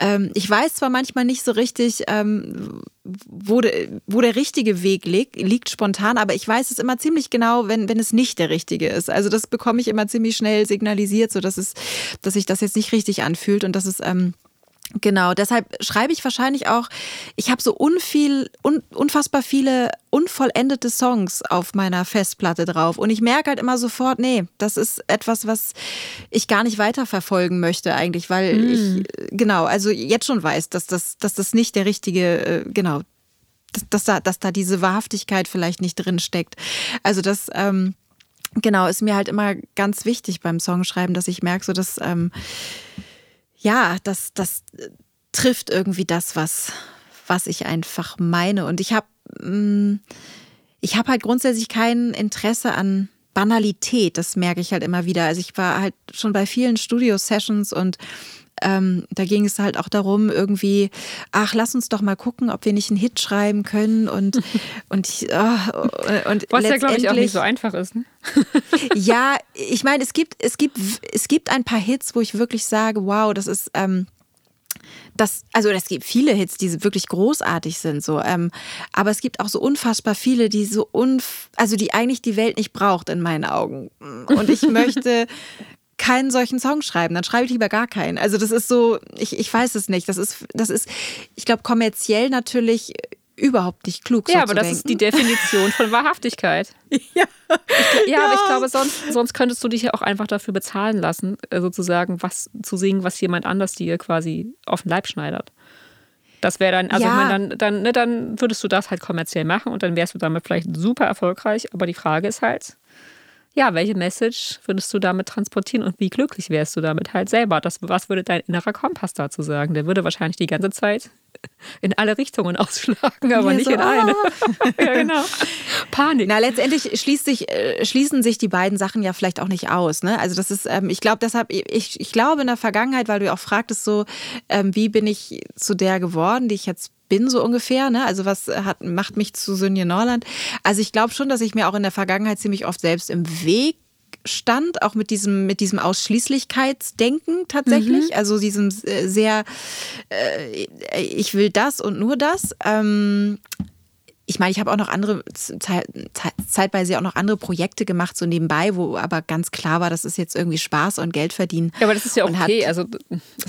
ähm, ich weiß zwar manchmal nicht so richtig, ähm, wo, de, wo der richtige Weg liegt, liegt spontan, aber ich weiß es immer ziemlich genau, wenn, wenn es nicht der richtige ist. Also das bekomme ich immer ziemlich schnell signalisiert, so dass es, dass sich das jetzt nicht richtig anfühlt und dass es ähm, Genau, deshalb schreibe ich wahrscheinlich auch, ich habe so unviel, un, unfassbar viele unvollendete Songs auf meiner Festplatte drauf. Und ich merke halt immer sofort, nee, das ist etwas, was ich gar nicht weiterverfolgen möchte eigentlich, weil mm. ich, genau, also jetzt schon weiß, dass das, dass das nicht der richtige, äh, genau, dass, dass, da, dass da diese Wahrhaftigkeit vielleicht nicht drin steckt. Also das, ähm, genau, ist mir halt immer ganz wichtig beim Songschreiben, dass ich merke, so dass, ähm, ja, das, das äh, trifft irgendwie das, was, was ich einfach meine. Und ich habe mm, ich hab halt grundsätzlich kein Interesse an Banalität. Das merke ich halt immer wieder. Also ich war halt schon bei vielen Studio-Sessions und ähm, da ging es halt auch darum, irgendwie, ach, lass uns doch mal gucken, ob wir nicht einen Hit schreiben können und und oh, und was ja glaube ich auch nicht so einfach ist. Ne? ja, ich meine, es gibt es gibt es gibt ein paar Hits, wo ich wirklich sage, wow, das ist ähm, das, also es gibt viele Hits, die wirklich großartig sind, so. Ähm, aber es gibt auch so unfassbar viele, die so unf also die eigentlich die Welt nicht braucht in meinen Augen. Und ich möchte keinen solchen Song schreiben, dann schreibe ich lieber gar keinen. Also das ist so, ich, ich weiß es nicht. Das ist, das ist, ich glaube, kommerziell natürlich überhaupt nicht klug. Ja, so aber das denken. ist die Definition von Wahrhaftigkeit. ja. Ich, ja, aber ich glaube, sonst, sonst könntest du dich ja auch einfach dafür bezahlen lassen, äh, sozusagen was zu singen, was jemand anders dir quasi auf den Leib schneidert. Das wäre dann, also ja. dann, dann, ne, dann würdest du das halt kommerziell machen und dann wärst du damit vielleicht super erfolgreich. Aber die Frage ist halt, ja, welche Message würdest du damit transportieren und wie glücklich wärst du damit halt selber? Das, was würde dein innerer Kompass dazu sagen? Der würde wahrscheinlich die ganze Zeit in alle Richtungen ausschlagen, aber nicht so, in eine. Ah. ja, genau. Panik. Na, letztendlich schließt sich, äh, schließen sich die beiden Sachen ja vielleicht auch nicht aus. Ne? Also das ist, ähm, ich glaube, deshalb, ich, ich glaube in der Vergangenheit, weil du ja auch fragtest so, ähm, wie bin ich zu der geworden, die ich jetzt bin, so ungefähr. Ne? Also was hat, macht mich zu Sönje Norland? Also ich glaube schon, dass ich mir auch in der Vergangenheit ziemlich oft selbst im Weg stand, auch mit diesem, mit diesem Ausschließlichkeitsdenken tatsächlich. Mhm. Also diesem äh, sehr, äh, ich will das und nur das. Ähm, ich meine, ich habe auch noch andere, zeitweise auch noch andere Projekte gemacht, so nebenbei, wo aber ganz klar war, das ist jetzt irgendwie Spaß und Geld verdienen. Ja, aber das ist ja okay. Hat, also,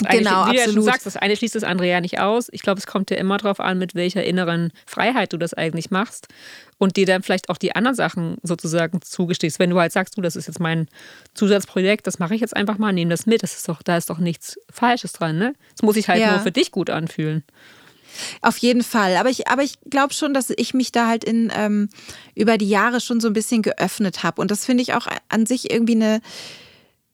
genau, wie du ja schon sagst, das eine schließt das andere ja nicht aus. Ich glaube, es kommt ja immer darauf an, mit welcher inneren Freiheit du das eigentlich machst und dir dann vielleicht auch die anderen Sachen sozusagen zugestehst. Wenn du halt sagst, du, das ist jetzt mein Zusatzprojekt, das mache ich jetzt einfach mal, nehme das mit. Das ist doch, da ist doch nichts Falsches dran, ne? Das muss sich halt ja. nur für dich gut anfühlen. Auf jeden Fall. Aber ich, aber ich glaube schon, dass ich mich da halt in, ähm, über die Jahre schon so ein bisschen geöffnet habe. Und das finde ich auch an sich irgendwie eine,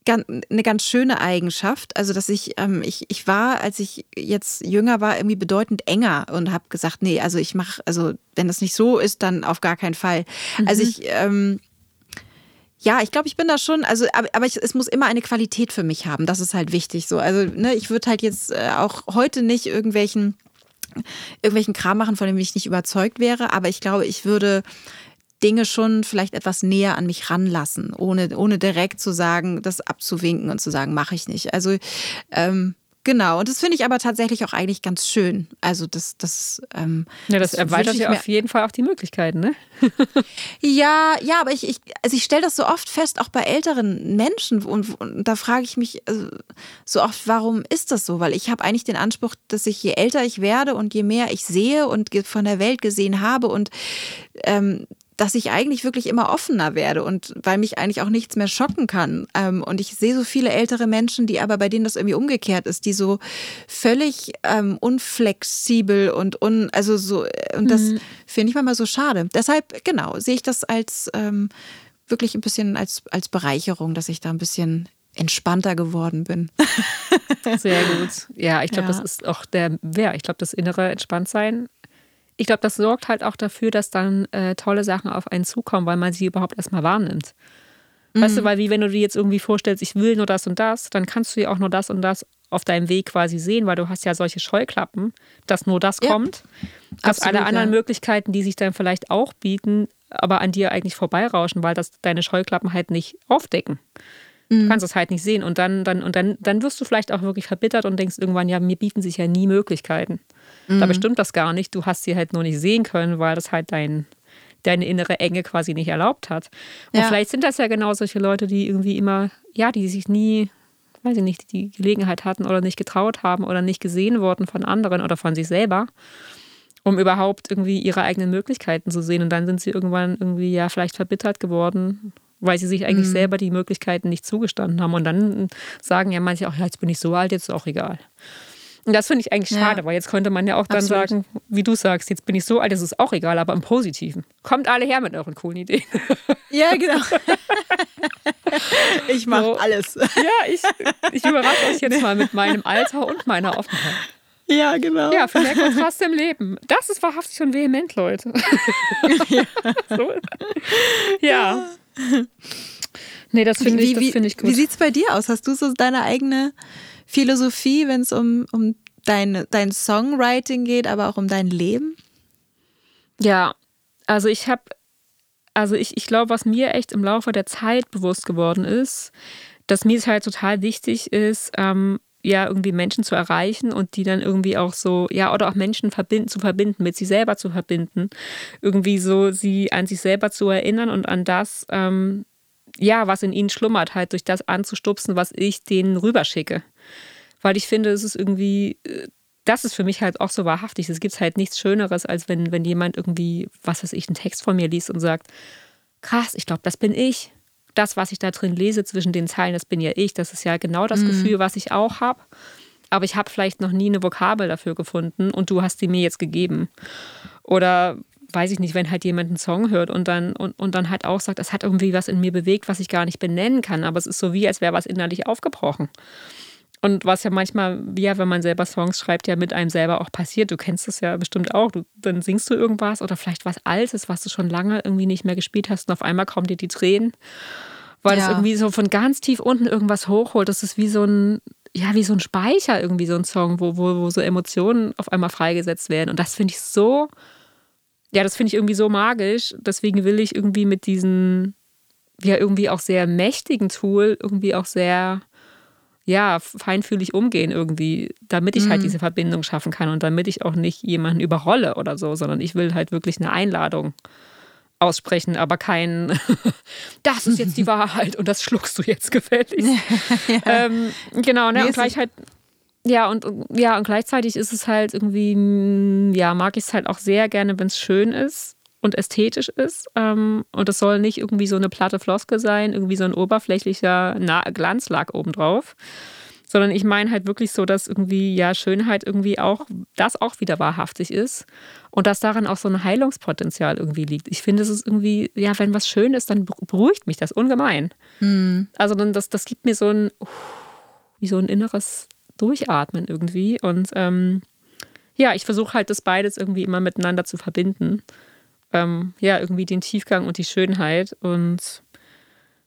eine ganz schöne Eigenschaft. Also, dass ich, ähm, ich, ich war, als ich jetzt jünger war, irgendwie bedeutend enger und habe gesagt, nee, also ich mache, also wenn das nicht so ist, dann auf gar keinen Fall. Mhm. Also ich, ähm, ja, ich glaube, ich bin da schon, also, aber, aber ich, es muss immer eine Qualität für mich haben. Das ist halt wichtig so. Also, ne, ich würde halt jetzt äh, auch heute nicht irgendwelchen irgendwelchen Kram machen, von dem ich nicht überzeugt wäre. Aber ich glaube, ich würde Dinge schon vielleicht etwas näher an mich ranlassen, ohne, ohne direkt zu sagen, das abzuwinken und zu sagen, mache ich nicht. Also ähm, Genau, und das finde ich aber tatsächlich auch eigentlich ganz schön. Also das, das, ähm, ja, das, das erweitert ja auf jeden Fall auch die Möglichkeiten, ne? ja, ja, aber ich, ich also ich stelle das so oft fest, auch bei älteren Menschen, und, und da frage ich mich also, so oft, warum ist das so? Weil ich habe eigentlich den Anspruch, dass ich je älter ich werde und je mehr ich sehe und von der Welt gesehen habe und ähm, dass ich eigentlich wirklich immer offener werde und weil mich eigentlich auch nichts mehr schocken kann. Ähm, und ich sehe so viele ältere Menschen, die aber bei denen das irgendwie umgekehrt ist, die so völlig ähm, unflexibel und un, also so, und das mhm. finde ich manchmal so schade. Deshalb, genau, sehe ich das als ähm, wirklich ein bisschen als, als Bereicherung, dass ich da ein bisschen entspannter geworden bin. Sehr gut. Ja, ich glaube, ja. das ist auch der Wert. Ich glaube, das innere Entspanntsein ich glaube, das sorgt halt auch dafür, dass dann äh, tolle Sachen auf einen zukommen, weil man sie überhaupt erstmal wahrnimmt. Mhm. Weißt du, mhm. weil wie wenn du dir jetzt irgendwie vorstellst, ich will nur das und das, dann kannst du ja auch nur das und das auf deinem Weg quasi sehen, weil du hast ja solche Scheuklappen, dass nur das ja. kommt, dass Absolut, alle anderen ja. Möglichkeiten, die sich dann vielleicht auch bieten, aber an dir eigentlich vorbeirauschen, weil das deine Scheuklappen halt nicht aufdecken. Du mhm. kannst es halt nicht sehen und dann, dann, und dann, dann wirst du vielleicht auch wirklich verbittert und denkst irgendwann, ja, mir bieten sich ja nie Möglichkeiten. Mhm. Dabei stimmt das gar nicht. Du hast sie halt nur nicht sehen können, weil das halt dein, deine innere Enge quasi nicht erlaubt hat. Und ja. vielleicht sind das ja genau solche Leute, die irgendwie immer, ja, die sich nie, weiß ich nicht, die Gelegenheit hatten oder nicht getraut haben oder nicht gesehen wurden von anderen oder von sich selber, um überhaupt irgendwie ihre eigenen Möglichkeiten zu sehen. Und dann sind sie irgendwann irgendwie ja vielleicht verbittert geworden, weil sie sich eigentlich mhm. selber die Möglichkeiten nicht zugestanden haben. Und dann sagen ja manche auch, ja, jetzt bin ich so alt, jetzt ist auch egal. Und das finde ich eigentlich schade, ja. weil jetzt könnte man ja auch dann Absolut. sagen, wie du sagst, jetzt bin ich so alt, das ist auch egal, aber im Positiven. Kommt alle her mit euren coolen Ideen. Ja, genau. ich mache so. alles. Ja, ich, ich überrasche euch jetzt mal mit meinem Alter und meiner Offenheit. Ja, genau. Ja, für mehr Kontrast im Leben. Das ist wahrhaftig schon vehement, Leute. Ja. so. ja. Nee, das finde ich, find ich gut. Wie sieht es bei dir aus? Hast du so deine eigene Philosophie, wenn es um, um dein, dein Songwriting geht, aber auch um dein Leben? Ja, also ich habe, also ich, ich glaube, was mir echt im Laufe der Zeit bewusst geworden ist, dass mir es halt total wichtig ist, ähm, ja, irgendwie Menschen zu erreichen und die dann irgendwie auch so, ja, oder auch Menschen verbinden, zu verbinden, mit sich selber zu verbinden. Irgendwie so, sie an sich selber zu erinnern und an das, ähm, ja, was in ihnen schlummert, halt durch das anzustupsen, was ich denen rüberschicke. Weil ich finde, es ist irgendwie, äh, das ist für mich halt auch so wahrhaftig. Es gibt halt nichts Schöneres, als wenn, wenn jemand irgendwie, was weiß ich, einen Text von mir liest und sagt, krass, ich glaube, das bin ich. Das, was ich da drin lese zwischen den Zeilen, das bin ja ich. Das ist ja genau das mhm. Gefühl, was ich auch habe. Aber ich habe vielleicht noch nie eine Vokabel dafür gefunden und du hast sie mir jetzt gegeben. Oder weiß ich nicht, wenn halt jemand einen Song hört und dann, und, und dann halt auch sagt, es hat irgendwie was in mir bewegt, was ich gar nicht benennen kann, aber es ist so wie, als wäre was innerlich aufgebrochen. Und was ja manchmal, ja, wenn man selber Songs schreibt, ja mit einem selber auch passiert. Du kennst das ja bestimmt auch. Du, dann singst du irgendwas oder vielleicht was Altes, was du schon lange irgendwie nicht mehr gespielt hast und auf einmal kommen dir die Tränen, weil ja. es irgendwie so von ganz tief unten irgendwas hochholt. Das ist wie so ein, ja, wie so ein Speicher irgendwie, so ein Song, wo, wo, wo so Emotionen auf einmal freigesetzt werden. Und das finde ich so, ja, das finde ich irgendwie so magisch. Deswegen will ich irgendwie mit diesem, ja, irgendwie auch sehr mächtigen Tool irgendwie auch sehr ja, feinfühlig umgehen irgendwie, damit ich halt mhm. halt diese Verbindung schaffen kann und damit ich auch nicht jemanden überrolle oder so, sondern ich will halt wirklich eine Einladung aussprechen, aber kein, das ist jetzt die Wahrheit und das schluckst du jetzt gefälligst. ja. ähm, genau, ne? Und gleich halt, ja, und ja, und gleichzeitig ist es halt irgendwie, ja, mag ich es halt auch sehr gerne, wenn es schön ist und ästhetisch ist. Ähm, und es soll nicht irgendwie so eine platte Floske sein, irgendwie so ein oberflächlicher Glanzlack obendrauf. Sondern ich meine halt wirklich so, dass irgendwie ja Schönheit irgendwie auch, das auch wieder wahrhaftig ist. Und dass daran auch so ein Heilungspotenzial irgendwie liegt. Ich finde, es ist irgendwie, ja, wenn was schön ist, dann beruhigt mich das ungemein. Mhm. Also dann, das, das gibt mir so ein, wie so ein inneres Durchatmen irgendwie. Und ähm, ja, ich versuche halt das beides irgendwie immer miteinander zu verbinden ähm, ja, irgendwie den Tiefgang und die Schönheit. Und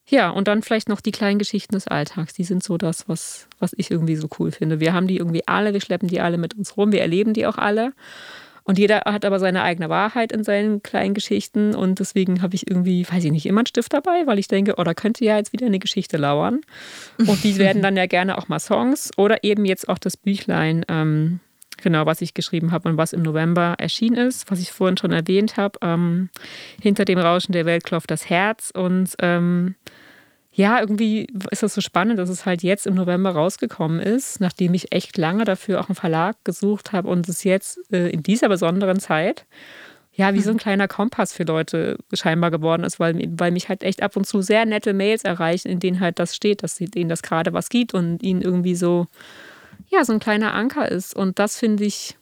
ja, und dann vielleicht noch die kleinen Geschichten des Alltags. Die sind so das, was, was ich irgendwie so cool finde. Wir haben die irgendwie alle, wir schleppen die alle mit uns rum, wir erleben die auch alle. Und jeder hat aber seine eigene Wahrheit in seinen kleinen Geschichten. Und deswegen habe ich irgendwie, weiß ich nicht, immer einen Stift dabei, weil ich denke, oh, da könnte ja jetzt wieder eine Geschichte lauern. Und die werden dann ja gerne auch mal Songs oder eben jetzt auch das Büchlein. Ähm, Genau, was ich geschrieben habe und was im November erschienen ist, was ich vorhin schon erwähnt habe. Ähm, hinter dem Rauschen der Welt klopft das Herz. Und ähm, ja, irgendwie ist das so spannend, dass es halt jetzt im November rausgekommen ist, nachdem ich echt lange dafür auch einen Verlag gesucht habe und es jetzt äh, in dieser besonderen Zeit ja, wie so ein mhm. kleiner Kompass für Leute scheinbar geworden ist, weil, weil mich halt echt ab und zu sehr nette Mails erreichen, in denen halt das steht, dass ihnen das gerade was gibt und ihnen irgendwie so ja, so ein kleiner Anker ist. Und das finde ich,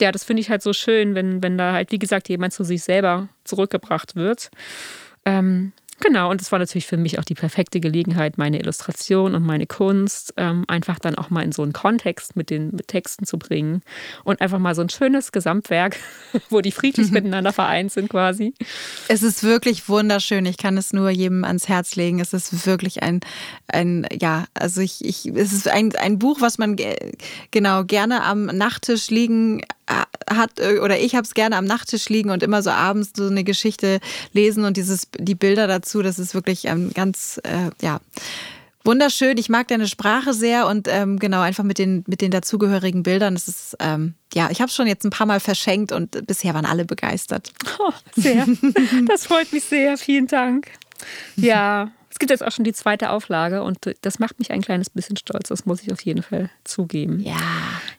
ja, das finde ich halt so schön, wenn, wenn da halt, wie gesagt, jemand zu sich selber zurückgebracht wird. Ähm, Genau, und es war natürlich für mich auch die perfekte Gelegenheit, meine Illustration und meine Kunst ähm, einfach dann auch mal in so einen Kontext mit den mit Texten zu bringen und einfach mal so ein schönes Gesamtwerk, wo die friedlich miteinander vereint sind quasi. Es ist wirklich wunderschön. Ich kann es nur jedem ans Herz legen. Es ist wirklich ein, ein ja, also ich, ich es ist ein, ein Buch, was man genau gerne am Nachttisch liegen hat äh, oder ich habe es gerne am Nachttisch liegen und immer so abends so eine Geschichte lesen und dieses die Bilder dazu, das ist wirklich ähm, ganz äh, ja wunderschön. Ich mag deine Sprache sehr und ähm, genau einfach mit den mit den dazugehörigen Bildern. Das ist ähm, ja, ich habe es schon jetzt ein paar Mal verschenkt und bisher waren alle begeistert. Oh, sehr. Das freut mich sehr. Vielen Dank. Ja, es gibt jetzt auch schon die zweite Auflage und das macht mich ein kleines bisschen stolz. Das muss ich auf jeden Fall zugeben. Ja.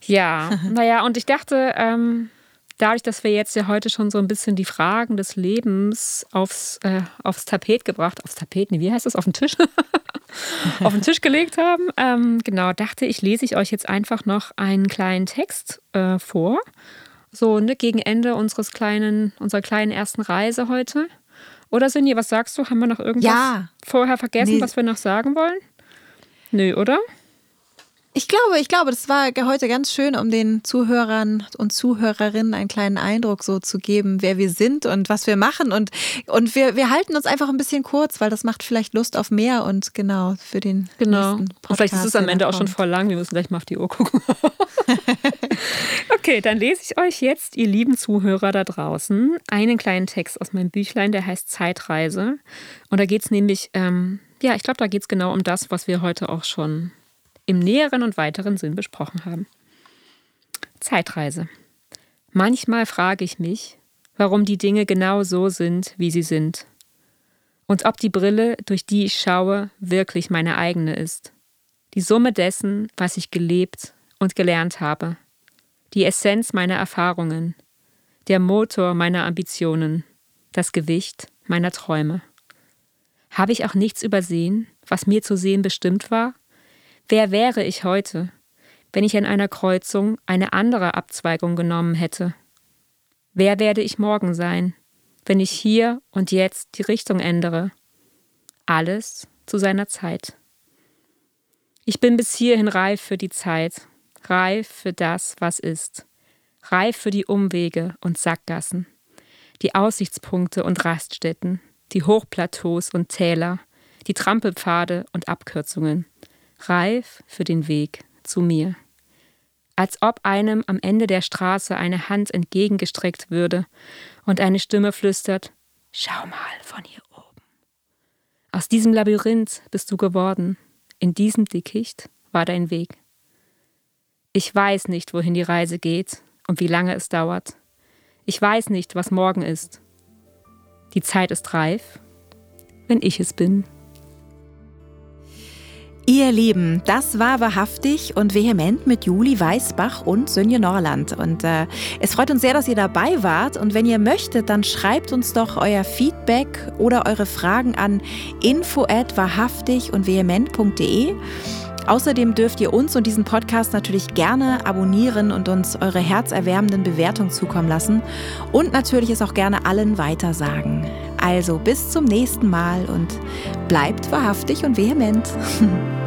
Ja, naja, und ich dachte, ähm, dadurch, dass wir jetzt ja heute schon so ein bisschen die Fragen des Lebens aufs, äh, aufs Tapet gebracht, aufs Tapet, nee, wie heißt das, auf den Tisch, auf den Tisch gelegt haben, ähm, genau, dachte ich, lese ich euch jetzt einfach noch einen kleinen Text äh, vor. So ne, gegen Ende unseres kleinen, unserer kleinen ersten Reise heute. Oder Sinje, was sagst du? Haben wir noch irgendwas ja. vorher vergessen, nee. was wir noch sagen wollen? Nö, oder? Ich glaube, ich glaube, das war heute ganz schön, um den Zuhörern und Zuhörerinnen einen kleinen Eindruck so zu geben, wer wir sind und was wir machen. Und, und wir, wir halten uns einfach ein bisschen kurz, weil das macht vielleicht Lust auf mehr und genau für den genau. nächsten Podcast. Und vielleicht ist es am Ende auch schon voll lang. Wir müssen gleich mal auf die Uhr gucken. okay, dann lese ich euch jetzt, ihr lieben Zuhörer da draußen, einen kleinen Text aus meinem Büchlein, der heißt Zeitreise. Und da geht es nämlich, ähm, ja, ich glaube, da geht es genau um das, was wir heute auch schon im näheren und weiteren Sinn besprochen haben. Zeitreise. Manchmal frage ich mich, warum die Dinge genau so sind, wie sie sind. Und ob die Brille, durch die ich schaue, wirklich meine eigene ist. Die Summe dessen, was ich gelebt und gelernt habe. Die Essenz meiner Erfahrungen. Der Motor meiner Ambitionen. Das Gewicht meiner Träume. Habe ich auch nichts übersehen, was mir zu sehen bestimmt war? Wer wäre ich heute, wenn ich an einer Kreuzung eine andere Abzweigung genommen hätte? Wer werde ich morgen sein, wenn ich hier und jetzt die Richtung ändere? Alles zu seiner Zeit. Ich bin bis hierhin reif für die Zeit, reif für das, was ist, reif für die Umwege und Sackgassen, die Aussichtspunkte und Raststätten, die Hochplateaus und Täler, die Trampelpfade und Abkürzungen, reif für den Weg zu mir. Als ob einem am Ende der Straße eine Hand entgegengestreckt würde und eine Stimme flüstert, Schau mal von hier oben. Aus diesem Labyrinth bist du geworden, in diesem Dickicht war dein Weg. Ich weiß nicht, wohin die Reise geht und wie lange es dauert. Ich weiß nicht, was morgen ist. Die Zeit ist reif, wenn ich es bin. Ihr Lieben, das war wahrhaftig und vehement mit Juli Weißbach und Sönje Norland. Und äh, es freut uns sehr, dass ihr dabei wart. Und wenn ihr möchtet, dann schreibt uns doch euer Feedback oder eure Fragen an info at wahrhaftig und vehement.de. Außerdem dürft ihr uns und diesen Podcast natürlich gerne abonnieren und uns eure herzerwärmenden Bewertungen zukommen lassen und natürlich es auch gerne allen weitersagen. Also bis zum nächsten Mal und bleibt wahrhaftig und vehement.